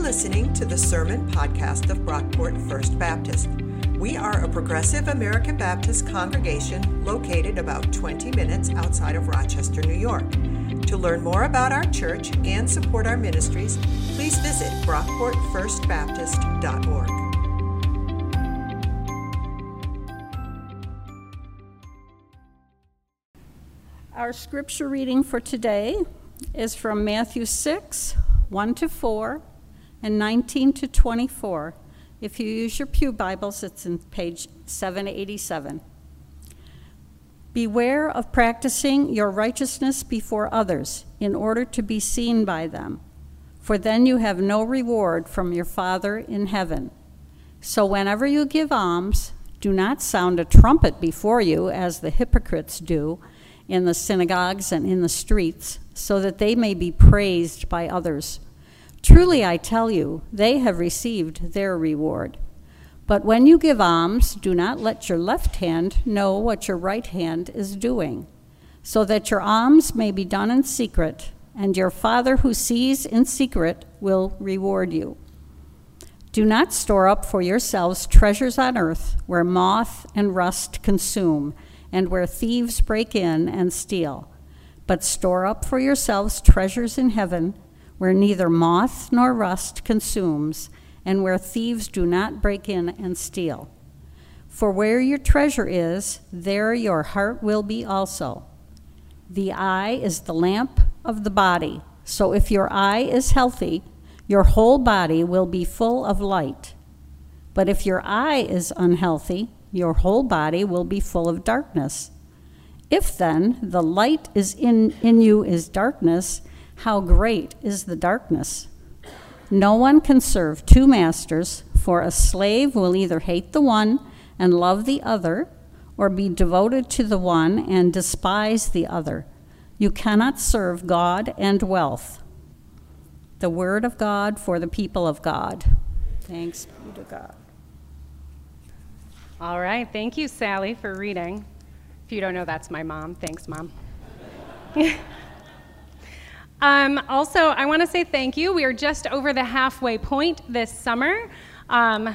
listening to the Sermon Podcast of Brockport First Baptist. We are a progressive American Baptist congregation located about 20 minutes outside of Rochester, New York. To learn more about our church and support our ministries, please visit brockportfirstbaptist.org. Our scripture reading for today is from Matthew 6, 1 to 4, and 19 to 24. If you use your Pew Bibles, it's in page 787. Beware of practicing your righteousness before others in order to be seen by them, for then you have no reward from your Father in heaven. So whenever you give alms, do not sound a trumpet before you, as the hypocrites do in the synagogues and in the streets, so that they may be praised by others. Truly, I tell you, they have received their reward. But when you give alms, do not let your left hand know what your right hand is doing, so that your alms may be done in secret, and your Father who sees in secret will reward you. Do not store up for yourselves treasures on earth, where moth and rust consume, and where thieves break in and steal. But store up for yourselves treasures in heaven where neither moth nor rust consumes, and where thieves do not break in and steal. For where your treasure is, there your heart will be also. The eye is the lamp of the body, so if your eye is healthy, your whole body will be full of light. But if your eye is unhealthy, your whole body will be full of darkness. If then the light is in, in you is darkness, how great is the darkness! No one can serve two masters, for a slave will either hate the one and love the other, or be devoted to the one and despise the other. You cannot serve God and wealth. The word of God for the people of God. Thanks be to God. All right, thank you, Sally, for reading. If you don't know, that's my mom. Thanks, Mom. Um, also, I want to say thank you. We are just over the halfway point this summer um,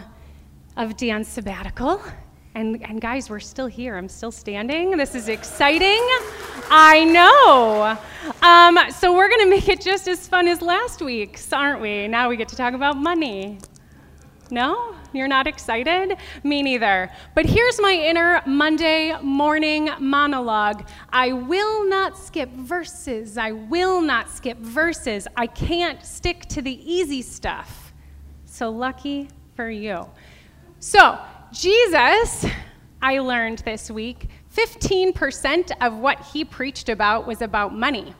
of Dan's sabbatical. And, and guys, we're still here. I'm still standing. This is exciting. I know. Um, so we're going to make it just as fun as last week's, aren't we? Now we get to talk about money. No? You're not excited? Me neither. But here's my inner Monday morning monologue I will not skip verses. I will not skip verses. I can't stick to the easy stuff. So lucky for you. So, Jesus, I learned this week, 15% of what he preached about was about money.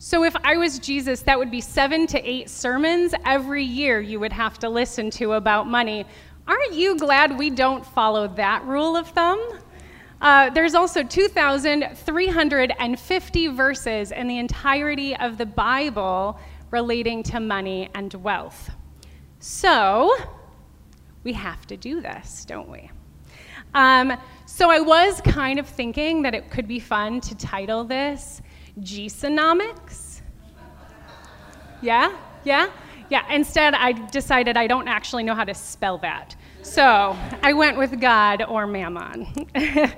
So, if I was Jesus, that would be seven to eight sermons every year you would have to listen to about money. Aren't you glad we don't follow that rule of thumb? Uh, there's also 2,350 verses in the entirety of the Bible relating to money and wealth. So, we have to do this, don't we? Um, so, I was kind of thinking that it could be fun to title this Jesonomics? Yeah? Yeah? Yeah. Instead, I decided I don't actually know how to spell that. So I went with God or Mammon.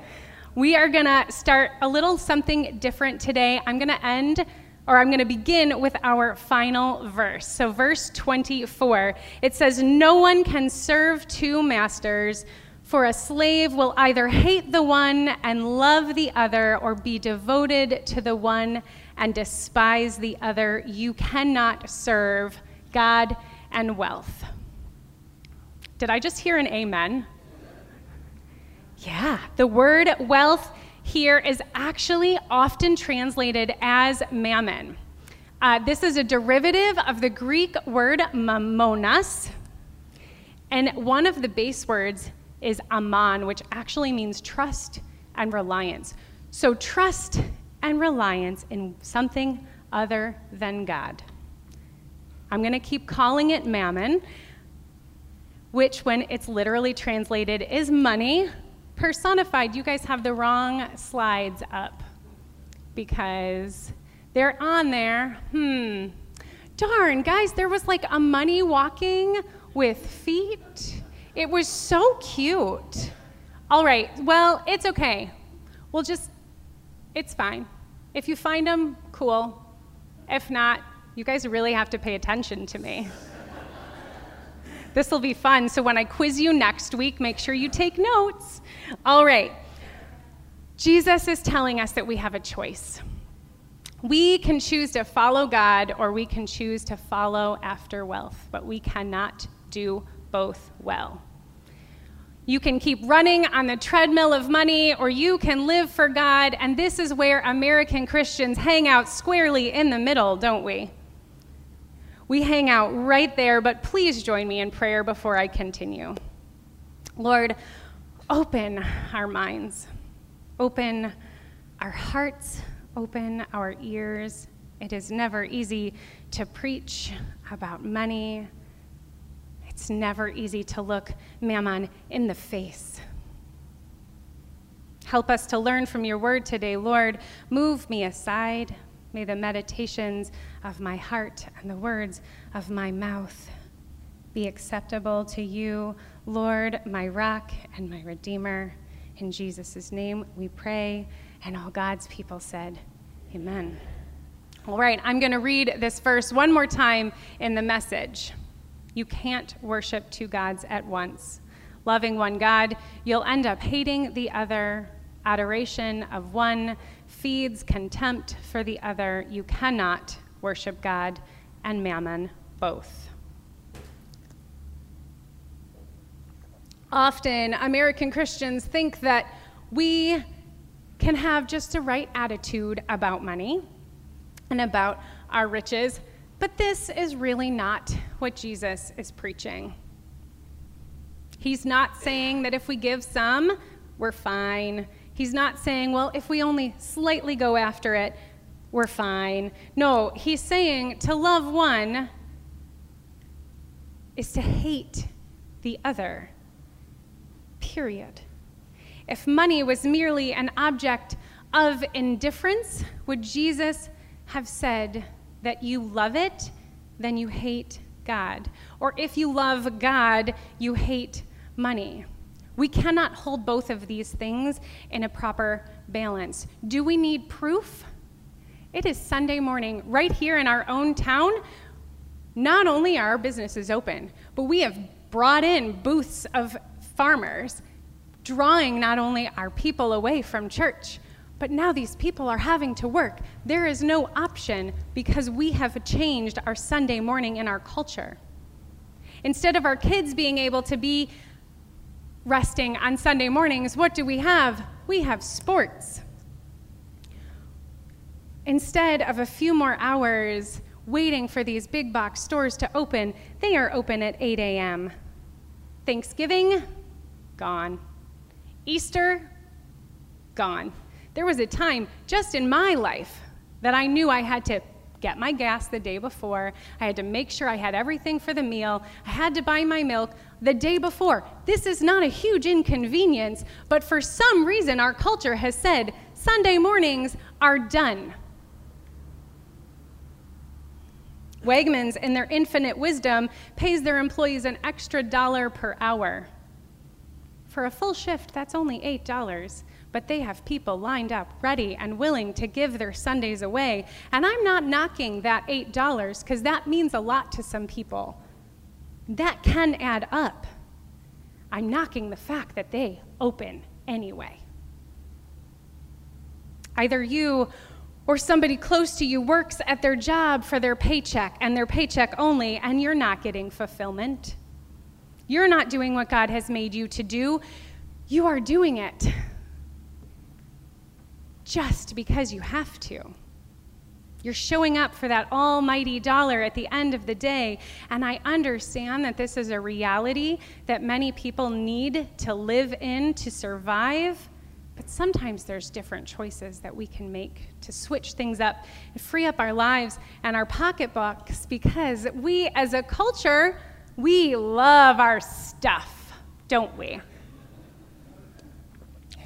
we are going to start a little something different today. I'm going to end, or I'm going to begin with our final verse. So, verse 24, it says, No one can serve two masters. For a slave will either hate the one and love the other, or be devoted to the one and despise the other. You cannot serve God and wealth. Did I just hear an amen? Yeah, the word wealth here is actually often translated as mammon. Uh, this is a derivative of the Greek word mammonas, and one of the base words is aman, which actually means trust and reliance. So, trust and reliance in something other than God. I'm going to keep calling it mammon, which, when it's literally translated, is money personified. You guys have the wrong slides up because they're on there. Hmm. Darn, guys, there was like a money walking with feet. It was so cute. All right, well, it's okay. We'll just, it's fine. If you find them, cool. If not, you guys really have to pay attention to me. this will be fun. So when I quiz you next week, make sure you take notes. All right. Jesus is telling us that we have a choice. We can choose to follow God or we can choose to follow after wealth, but we cannot do both well. You can keep running on the treadmill of money, or you can live for God. And this is where American Christians hang out squarely in the middle, don't we? We hang out right there, but please join me in prayer before I continue. Lord, open our minds, open our hearts, open our ears. It is never easy to preach about money it's never easy to look Mammon in the face. Help us to learn from your word today, Lord. Move me aside. May the meditations of my heart and the words of my mouth be acceptable to you, Lord, my rock and my redeemer. In Jesus' name we pray. And all God's people said, Amen. All right, I'm going to read this verse one more time in the message. You can't worship two gods at once. Loving one God, you'll end up hating the other. Adoration of one feeds contempt for the other. You cannot worship God and mammon both. Often, American Christians think that we can have just a right attitude about money and about our riches, but this is really not what Jesus is preaching. He's not saying that if we give some, we're fine. He's not saying, well, if we only slightly go after it, we're fine. No, he's saying to love one is to hate the other. Period. If money was merely an object of indifference, would Jesus have said, that you love it, then you hate God. Or if you love God, you hate money. We cannot hold both of these things in a proper balance. Do we need proof? It is Sunday morning, right here in our own town. Not only are our businesses open, but we have brought in booths of farmers, drawing not only our people away from church, but now these people are having to work. There is no option because we have changed our Sunday morning in our culture. Instead of our kids being able to be resting on Sunday mornings, what do we have? We have sports. Instead of a few more hours waiting for these big box stores to open, they are open at 8 a.m. Thanksgiving, gone. Easter, gone. There was a time just in my life that I knew I had to get my gas the day before. I had to make sure I had everything for the meal. I had to buy my milk the day before. This is not a huge inconvenience, but for some reason, our culture has said Sunday mornings are done. Wegmans, in their infinite wisdom, pays their employees an extra dollar per hour. For a full shift, that's only $8 but they have people lined up, ready and willing to give their Sundays away. And I'm not knocking that $8 because that means a lot to some people. That can add up. I'm knocking the fact that they open anyway. Either you or somebody close to you works at their job for their paycheck and their paycheck only, and you're not getting fulfillment. You're not doing what God has made you to do. You are doing it just because you have to. You're showing up for that almighty dollar at the end of the day. And I understand that this is a reality that many people need to live in to survive. But sometimes there's different choices that we can make to switch things up and free up our lives and our pocketbooks because we, as a culture, we love our stuff, don't we?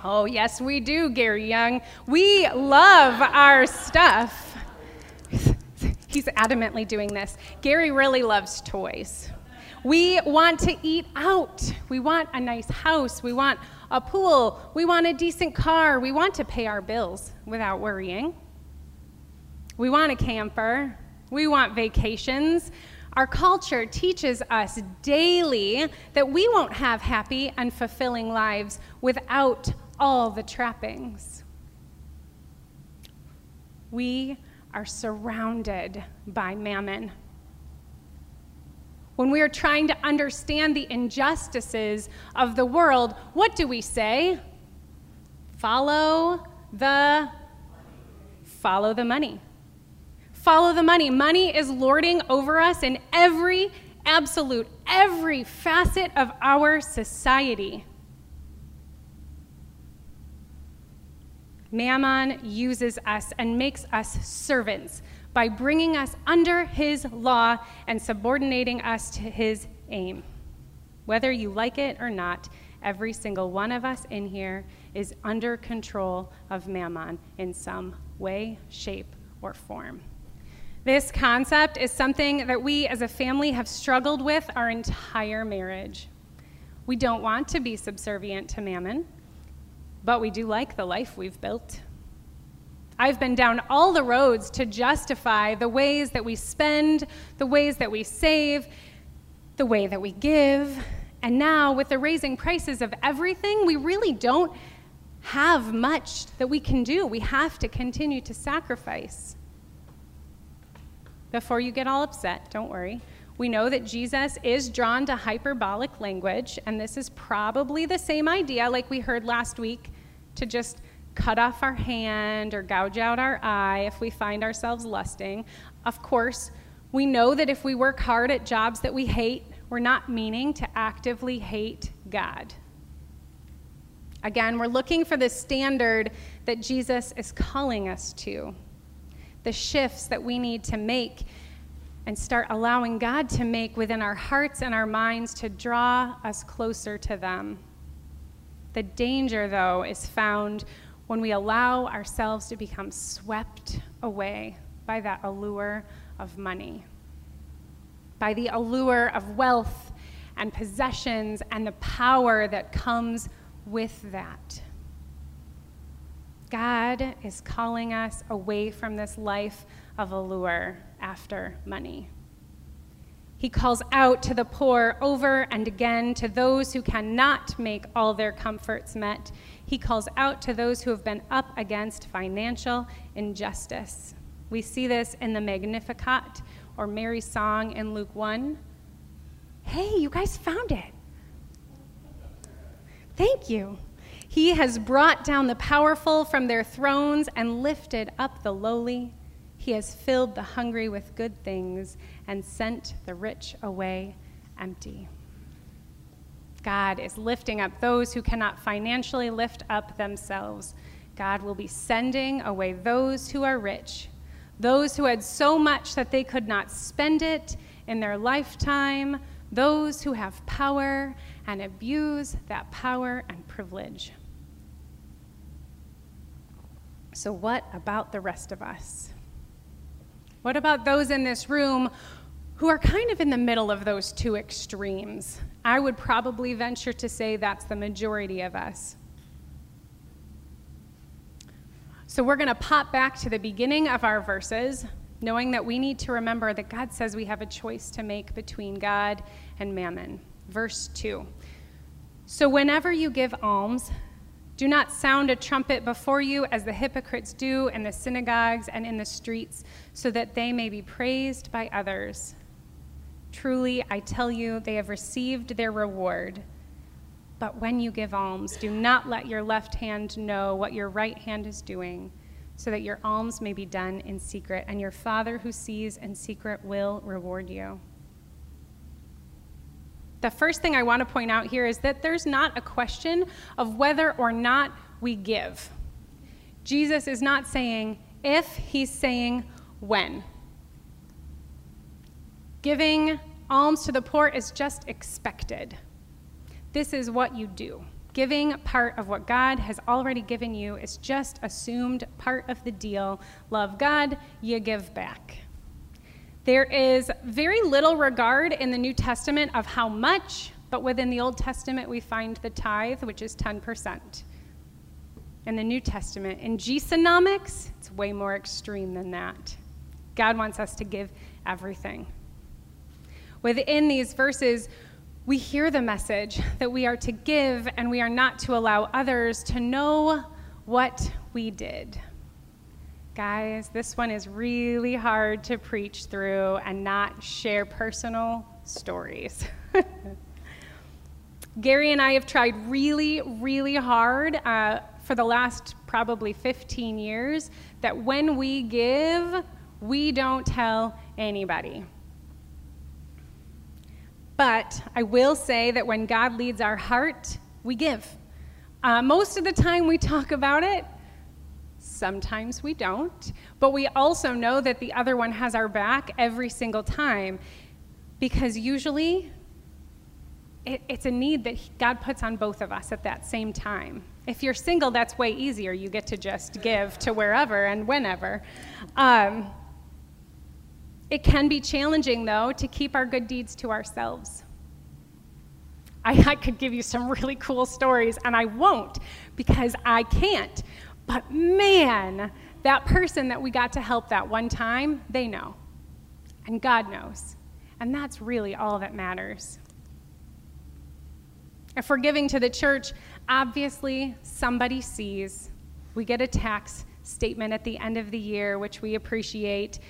Oh, yes, we do, Gary Young. We love our stuff. He's adamantly doing this. Gary really loves toys. We want to eat out. We want a nice house. We want a pool. We want a decent car. We want to pay our bills without worrying. We want a camper. We want vacations. Our culture teaches us daily that we won't have happy and fulfilling lives without all the trappings. We are surrounded by mammon. When we are trying to understand the injustices of the world, what do we say? Follow the follow the money. Follow the money. Money is lording over us in every absolute every facet of our society. Mammon uses us and makes us servants by bringing us under his law and subordinating us to his aim. Whether you like it or not, every single one of us in here is under control of Mammon in some way, shape, or form. This concept is something that we as a family have struggled with our entire marriage. We don't want to be subservient to Mammon, but we do like the life we've built. I've been down all the roads to justify the ways that we spend, the ways that we save, the way that we give. And now, with the raising prices of everything, we really don't have much that we can do. We have to continue to sacrifice. Before you get all upset, don't worry. We know that Jesus is drawn to hyperbolic language, and this is probably the same idea like we heard last week to just cut off our hand or gouge out our eye if we find ourselves lusting. Of course, we know that if we work hard at jobs that we hate, we're not meaning to actively hate God. Again, we're looking for the standard that Jesus is calling us to, the shifts that we need to make and start allowing God to make within our hearts and our minds to draw us closer to them. The danger, though, is found when we allow ourselves to become swept away by that allure of money, by the allure of wealth and possessions and the power that comes with that. God is calling us away from this life of allure after money. He calls out to the poor over and again, to those who cannot make all their comforts met. He calls out to those who have been up against financial injustice. We see this in the Magnificat or Mary's song in Luke 1. Hey, you guys found it. Thank you. He has brought down the powerful from their thrones and lifted up the lowly. He has filled the hungry with good things and sent the rich away empty. God is lifting up those who cannot financially lift up themselves. God will be sending away those who are rich, those who had so much that they could not spend it in their lifetime, those who have power and abuse that power and privilege. So, what about the rest of us? What about those in this room who are kind of in the middle of those two extremes? I would probably venture to say that's the majority of us. So we're going to pop back to the beginning of our verses, knowing that we need to remember that God says we have a choice to make between God and mammon. Verse 2. So whenever you give alms, do not sound a trumpet before you as the hypocrites do in the synagogues and in the streets, so that they may be praised by others. Truly, I tell you, they have received their reward. But when you give alms, do not let your left hand know what your right hand is doing, so that your alms may be done in secret, and your Father who sees in secret will reward you. The first thing I want to point out here is that there's not a question of whether or not we give. Jesus is not saying if, he's saying when. Giving alms to the poor is just expected. This is what you do. Giving part of what God has already given you is just assumed part of the deal. Love God, you give back. There is very little regard in the New Testament of how much, but within the Old Testament, we find the tithe, which is 10%. In the New Testament, in Jesonomics, it's way more extreme than that. God wants us to give everything. Within these verses, we hear the message that we are to give and we are not to allow others to know what we did. Guys, this one is really hard to preach through and not share personal stories. Gary and I have tried really, really hard uh, for the last probably 15 years that when we give, we don't tell anybody. But I will say that when God leads our heart, we give. Uh, most of the time we talk about it, Sometimes we don't, but we also know that the other one has our back every single time because usually it, it's a need that God puts on both of us at that same time. If you're single, that's way easier. You get to just give to wherever and whenever. Um, it can be challenging, though, to keep our good deeds to ourselves. I, I, could give you some really cool stories, and I won't because I can't. But man, that person that we got to help that one time, they know. And God knows. And that's really all that matters. If we're giving to the church, obviously somebody sees. We get a tax statement at the end of the year, which we appreciate.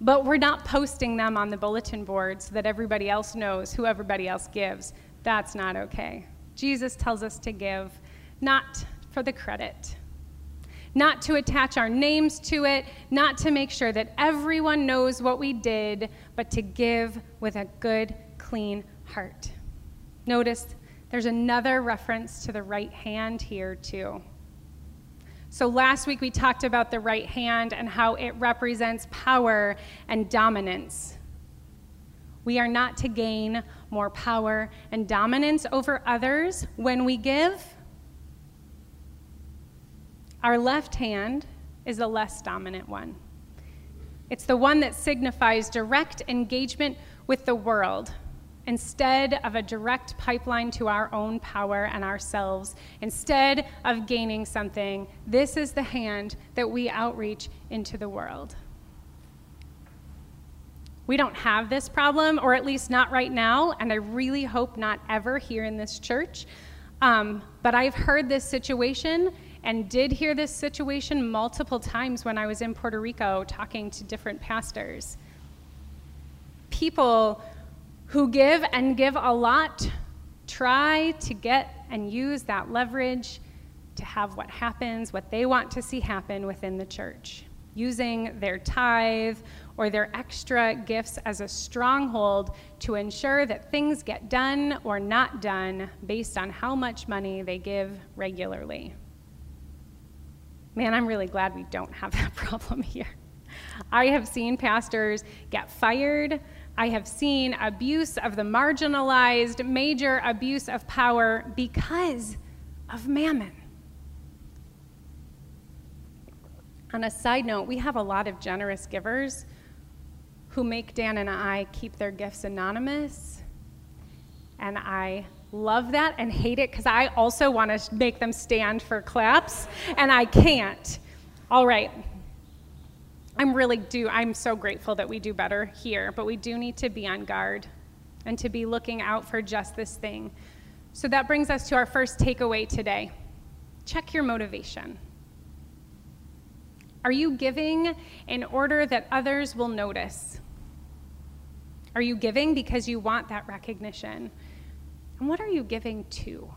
But we're not posting them on the bulletin board so that everybody else knows who everybody else gives. That's not okay. Jesus tells us to give, not for the credit, not to attach our names to it, not to make sure that everyone knows what we did, but to give with a good, clean heart. Notice there's another reference to the right hand here, too. So last week we talked about the right hand and how it represents power and dominance. We are not to gain more power and dominance over others when we give our left hand is the less dominant one. It's the one that signifies direct engagement with the world instead of a direct pipeline to our own power and ourselves. Instead of gaining something, this is the hand that we outreach into the world. We don't have this problem, or at least not right now, and I really hope not ever here in this church. Um, but I've heard this situation and did hear this situation multiple times when I was in Puerto Rico talking to different pastors. People who give and give a lot try to get and use that leverage to have what happens, what they want to see happen within the church, using their tithe or their extra gifts as a stronghold to ensure that things get done or not done based on how much money they give regularly. Man, I'm really glad we don't have that problem here. I have seen pastors get fired. I have seen abuse of the marginalized, major abuse of power because of mammon. On a side note, we have a lot of generous givers who make Dan and I keep their gifts anonymous. And I love that and hate it because I also want to make them stand for claps and I can't. All right. I'm really do I'm so grateful that we do better here, but we do need to be on guard and to be looking out for just this thing. So that brings us to our first takeaway today. Check your motivation. Are you giving in order that others will notice? Are you giving because you want that recognition? And what are you giving to?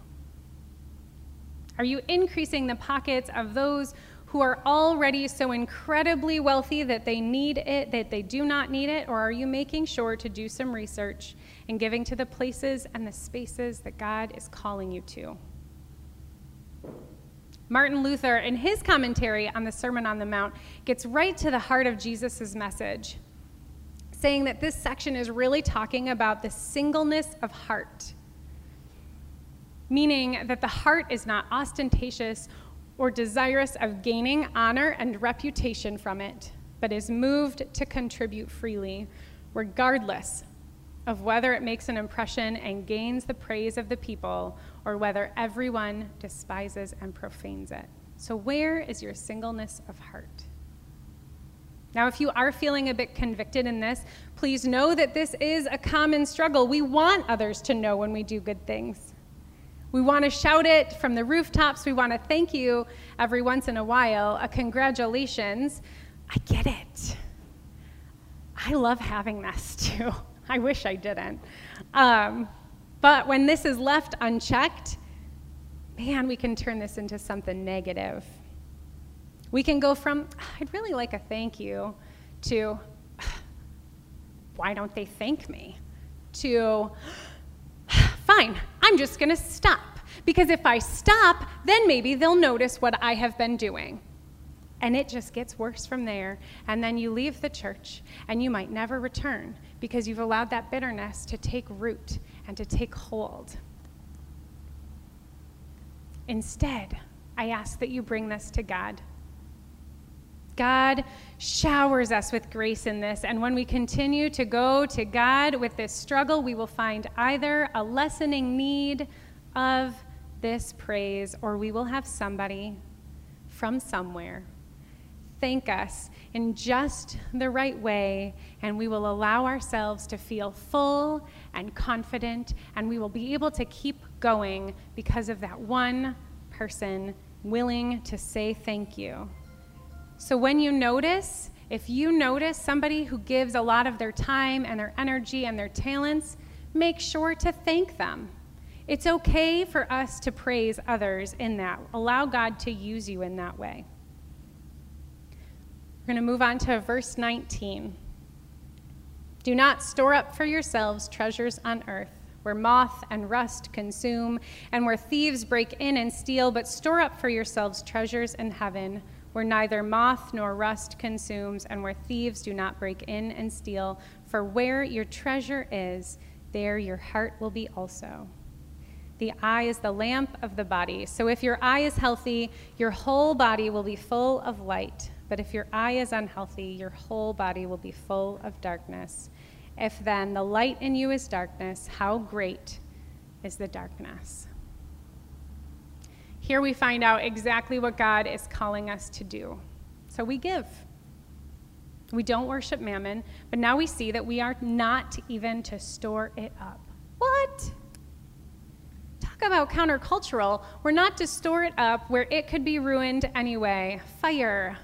Are you increasing the pockets of those who are already so incredibly wealthy that they need it, that they do not need it? Or are you making sure to do some research and giving to the places and the spaces that God is calling you to? Martin Luther, in his commentary on the Sermon on the Mount, gets right to the heart of Jesus' message, saying that this section is really talking about the singleness of heart meaning that the heart is not ostentatious or desirous of gaining honor and reputation from it, but is moved to contribute freely, regardless of whether it makes an impression and gains the praise of the people or whether everyone despises and profanes it. So, where is your singleness of heart? Now, if you are feeling a bit convicted in this, please know that this is a common struggle. We want others to know when we do good things. We want to shout it from the rooftops. We want to thank you every once in a while, a congratulations. I get it. I love having this too. I wish I didn't. Um, but when this is left unchecked, man, we can turn this into something negative. We can go from, I'd really like a thank you, to, why don't they thank me? To, fine, I'm just going to stop. Because if I stop, then maybe they'll notice what I have been doing. And it just gets worse from there. And then you leave the church and you might never return because you've allowed that bitterness to take root and to take hold. Instead, I ask that you bring this to God. God showers us with grace in this, and when we continue to go to God with this struggle, we will find either a lessening need of this praise or we will have somebody from somewhere thank us in just the right way, and we will allow ourselves to feel full and confident, and we will be able to keep going because of that one person willing to say thank you. So when you notice, if you notice somebody who gives a lot of their time and their energy and their talents, make sure to thank them. It's okay for us to praise others in that. Allow God to use you in that way. We're going to move on to verse 19. Do not store up for yourselves treasures on earth, where moth and rust consume, and where thieves break in and steal, but store up for yourselves treasures in heaven, where neither moth nor rust consumes, and where thieves do not break in and steal. For where your treasure is, there your heart will be also. The eye is the lamp of the body. So if your eye is healthy, your whole body will be full of light. But if your eye is unhealthy, your whole body will be full of darkness. If then the light in you is darkness, how great is the darkness? Here we find out exactly what God is calling us to do. So we give. We don't worship mammon, but now we see that we are not even to store it up. What? Talk about countercultural. We're not to store it up where it could be ruined anyway. Fire,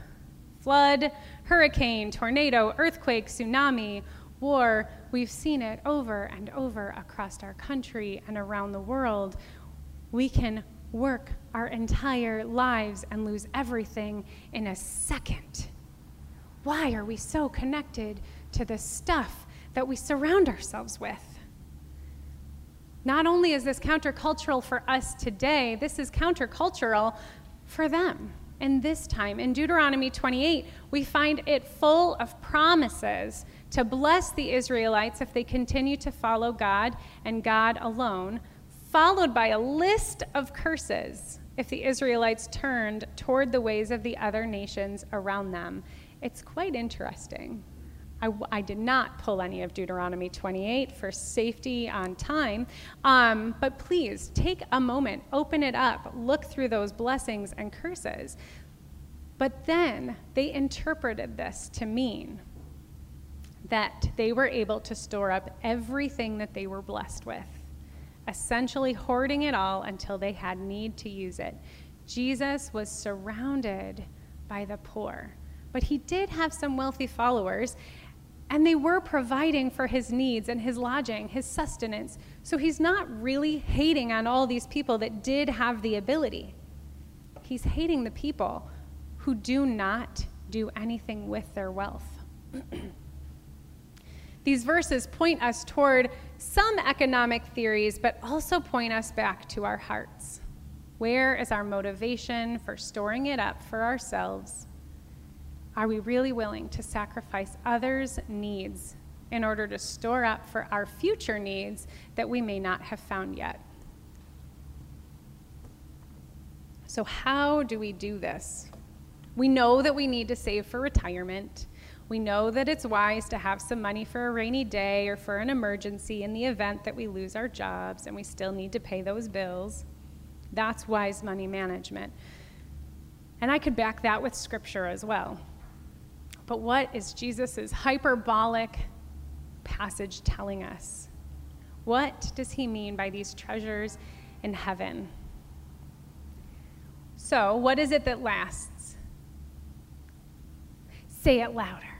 flood, hurricane, tornado, earthquake, tsunami, war. We've seen it over and over across our country and around the world. We can work our entire lives and lose everything in a second. Why are we so connected to the stuff that we surround ourselves with? Not only is this countercultural for us today, this is countercultural for them. And this time, in Deuteronomy 28, we find it full of promises to bless the Israelites if they continue to follow God and God alone, followed by a list of curses if the Israelites turned toward the ways of the other nations around them. It's quite interesting. I, I, did not pull any of Deuteronomy 28 for safety on time. Um, but please take a moment, open it up, look through those blessings and curses. But then they interpreted this to mean that they were able to store up everything that they were blessed with, essentially hoarding it all until they had need to use it. Jesus was surrounded by the poor, but he did have some wealthy followers, and they were providing for his needs and his lodging, his sustenance. So he's not really hating on all these people that did have the ability. He's hating the people who do not do anything with their wealth. These verses point us toward some economic theories, but also point us back to our hearts. Where is our motivation for storing it up for ourselves? Are we really willing to sacrifice others' needs in order to store up for our future needs that we may not have found yet? So, how do we do this? We know that we need to save for retirement. We know that it's wise to have some money for a rainy day or for an emergency in the event that we lose our jobs and we still need to pay those bills. That's wise money management. And I could back that with scripture as well. But what is Jesus' hyperbolic passage telling us? What does he mean by these treasures in heaven? So, what is it that lasts? Say it louder.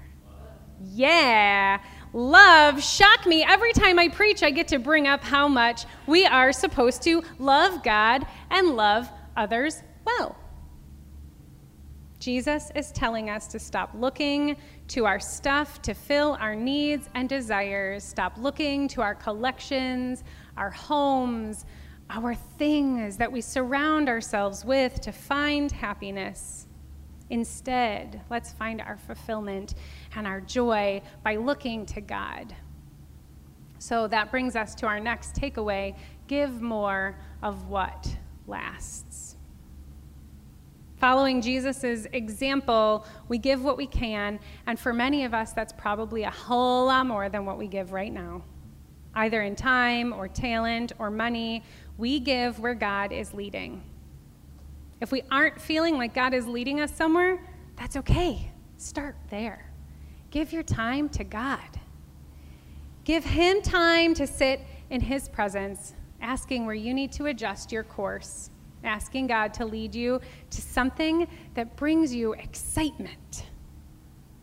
Yeah. Love, shock me. Every time I preach, I get to bring up how much we are supposed to love God and love others well. Jesus is telling us to stop looking to our stuff to fill our needs and desires, stop looking to our collections, our homes, our things that we surround ourselves with to find happiness. Instead, let's find our fulfillment and our joy by looking to God. So that brings us to our next takeaway give more of what lasts. Following Jesus' example, we give what we can, and for many of us, that's probably a whole lot more than what we give right now. Either in time or talent or money, we give where God is leading. If we aren't feeling like God is leading us somewhere, that's okay. Start there. Give your time to God. Give Him time to sit in His presence, asking where you need to adjust your course asking God to lead you to something that brings you excitement.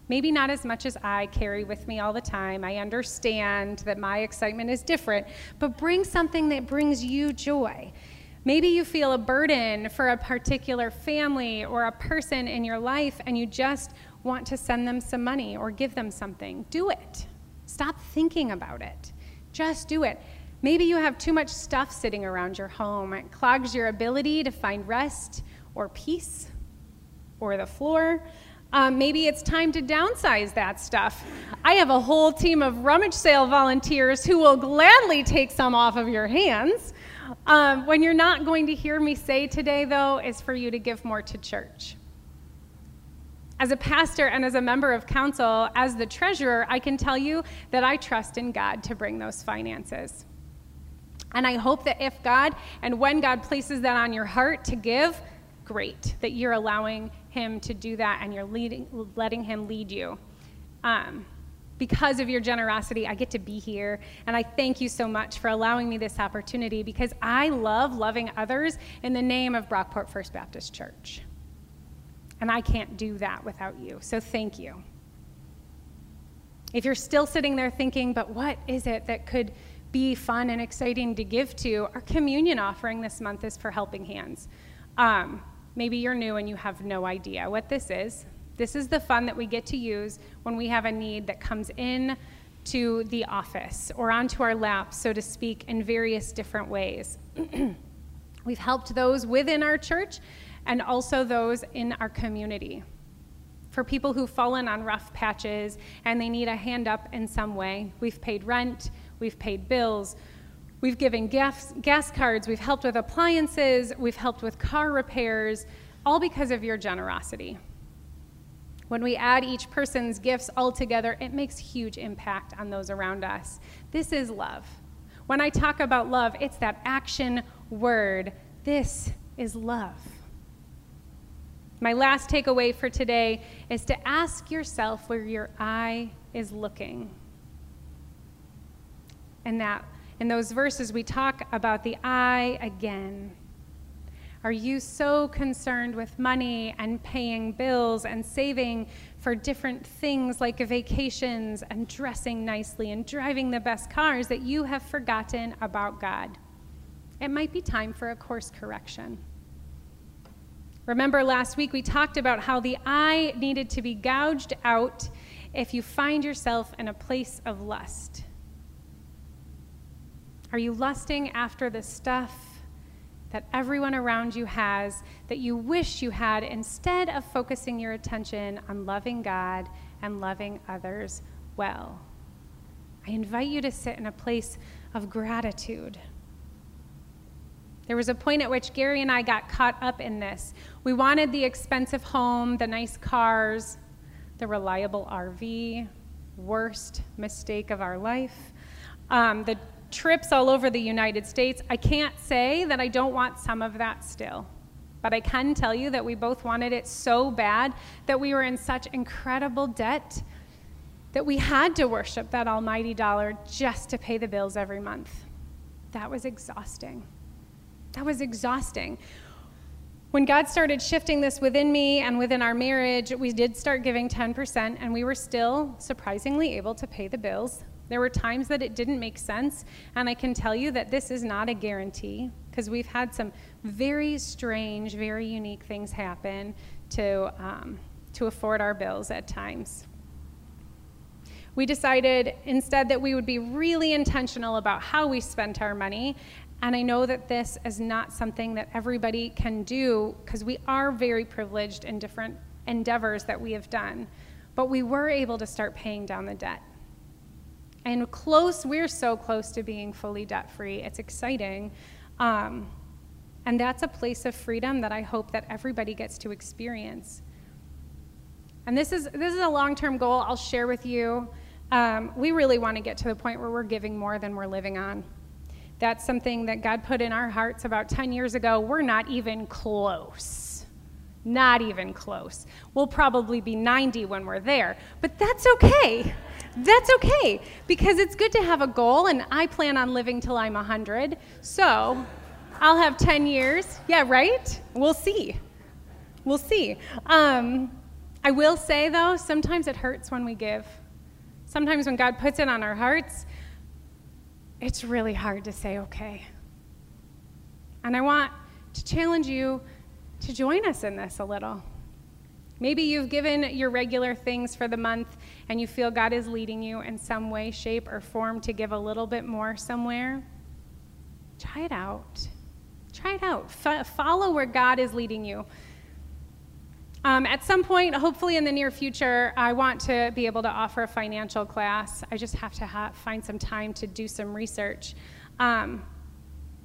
Maybe not as much as I carry with me all the time. I understand that my excitement is different, but bring something that brings you joy. Maybe you feel a burden for a particular family or a person in your life and you just want to send them some money or give them something. Do it. Stop thinking about it. Just do it. Maybe you have too much stuff sitting around your home. It clogs your ability to find rest or peace or the floor. Um, maybe it's time to downsize that stuff. I have a whole team of rummage sale volunteers who will gladly take some off of your hands. Um, when you're not going to hear me say today, though, is for you to give more to church. As a pastor and as a member of council, as the treasurer, I can tell you that I trust in God to bring those finances. And I hope that if God and when God places that on your heart to give, great, that you're allowing Him to do that and you're leading, letting Him lead you. Um, because of your generosity, I get to be here. And I thank you so much for allowing me this opportunity because I love loving others in the name of Brockport First Baptist Church. And I can't do that without you. So thank you. If you're still sitting there thinking, but what is it that could be fun and exciting to give to, our communion offering this month is for Helping Hands. Um, maybe you're new and you have no idea what this is. This is the fund that we get to use when we have a need that comes in to the office or onto our lap, so to speak, in various different ways. We've helped those within our church and also those in our community. For people who've fallen on rough patches and they need a hand up in some way, we've paid rent, We've paid bills. We've given gas, gas cards. We've helped with appliances. We've helped with car repairs, all because of your generosity. When we add each person's gifts all together, it makes huge impact on those around us. This is love. When I talk about love, it's that action word. This is love. My last takeaway for today is to ask yourself where your eye is looking and that in those verses we talk about the eye again. Are you so concerned with money and paying bills and saving for different things like vacations and dressing nicely and driving the best cars that you have forgotten about God? It might be time for a course correction. Remember last week we talked about how the eye needed to be gouged out if you find yourself in a place of lust. Are you lusting after the stuff that everyone around you has that you wish you had instead of focusing your attention on loving God and loving others well? I invite you to sit in a place of gratitude. There was a point at which Gary and I got caught up in this. We wanted the expensive home, the nice cars, the reliable RV, worst mistake of our life, um, the trips all over the United States. I can't say that I don't want some of that still. But I can tell you that we both wanted it so bad that we were in such incredible debt that we had to worship that almighty dollar just to pay the bills every month. That was exhausting. That was exhausting. When God started shifting this within me and within our marriage, we did start giving 10%, and we were still surprisingly able to pay the bills. There were times that it didn't make sense, and I can tell you that this is not a guarantee because we've had some very strange, very unique things happen to, um, to afford our bills at times. We decided instead that we would be really intentional about how we spent our money and I know that this is not something that everybody can do because we are very privileged in different endeavors that we have done. But we were able to start paying down the debt. And close, we're so close to being fully debt free. It's exciting. Um, and that's a place of freedom that I hope that everybody gets to experience. And this is, this is a long term goal I'll share with you. Um, we really want to get to the point where we're giving more than we're living on. That's something that God put in our hearts about 10 years ago. We're not even close. Not even close. We'll probably be 90 when we're there, but that's okay. That's okay because it's good to have a goal, and I plan on living till I'm 100. So I'll have 10 years. Yeah, right? We'll see. We'll see. Um, I will say, though, sometimes it hurts when we give. Sometimes when God puts it on our hearts, it's really hard to say okay. And I want to challenge you to join us in this a little. Maybe you've given your regular things for the month and you feel God is leading you in some way, shape, or form to give a little bit more somewhere. Try it out. Try it out. F- follow where God is leading you. Um, at some point, hopefully in the near future, I want to be able to offer a financial class. I just have to ha- find some time to do some research. Um,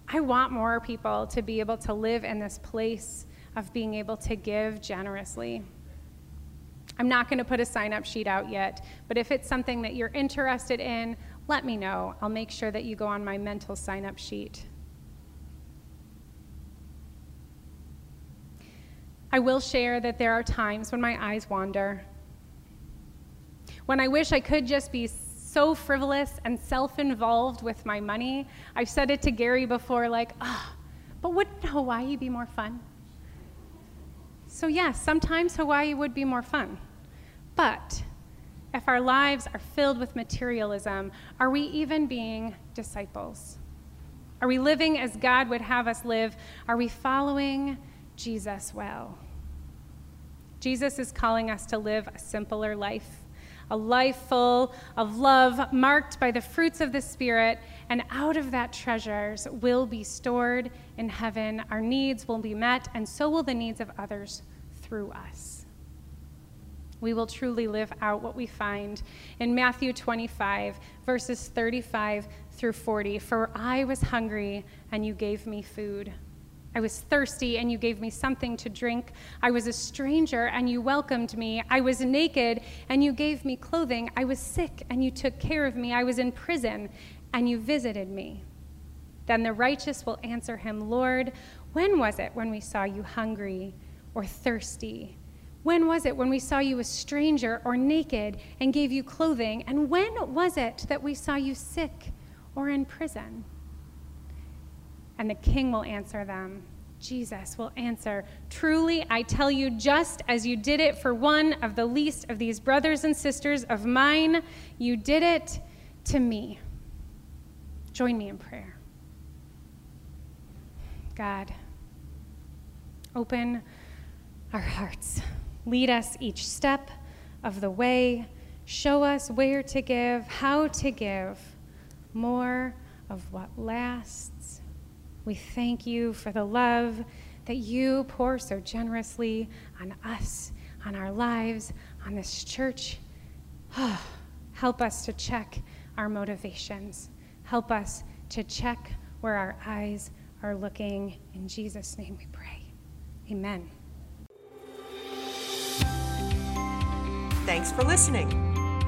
I want more people to be able to live in this place of being able to give generously. I'm not going to put a sign up sheet out yet, but if it's something that you're interested in, let me know. I'll make sure that you go on my mental sign up sheet. I will share that there are times when my eyes wander. When I wish I could just be so frivolous and self involved with my money. I've said it to Gary before, like, ah, oh, but wouldn't Hawaii be more fun? So, yes, sometimes Hawaii would be more fun. But if our lives are filled with materialism, are we even being disciples? Are we living as God would have us live? Are we following Jesus well? Jesus is calling us to live a simpler life, a life full of love, marked by the fruits of the Spirit, and out of that treasures will be stored in heaven. Our needs will be met, and so will the needs of others through us. We will truly live out what we find in Matthew 25, verses 35 through 40. For I was hungry, and you gave me food. I was thirsty, and you gave me something to drink. I was a stranger, and you welcomed me. I was naked, and you gave me clothing. I was sick, and you took care of me. I was in prison, and you visited me. Then the righteous will answer him, Lord, when was it when we saw you hungry or thirsty? When was it when we saw you a stranger or naked and gave you clothing? And when was it that we saw you sick or in prison? And the king will answer them. Jesus will answer, Truly, I tell you, just as you did it for one of the least of these brothers and sisters of mine, you did it to me. Join me in prayer. God, open our hearts. Lead us each step of the way. Show us where to give, how to give, more of what lasts we thank you for the love that you pour so generously on us, on our lives, on this church. Oh, help us to check our motivations. Help us to check where our eyes are looking. In Jesus' name we pray. Amen. Thanks for listening.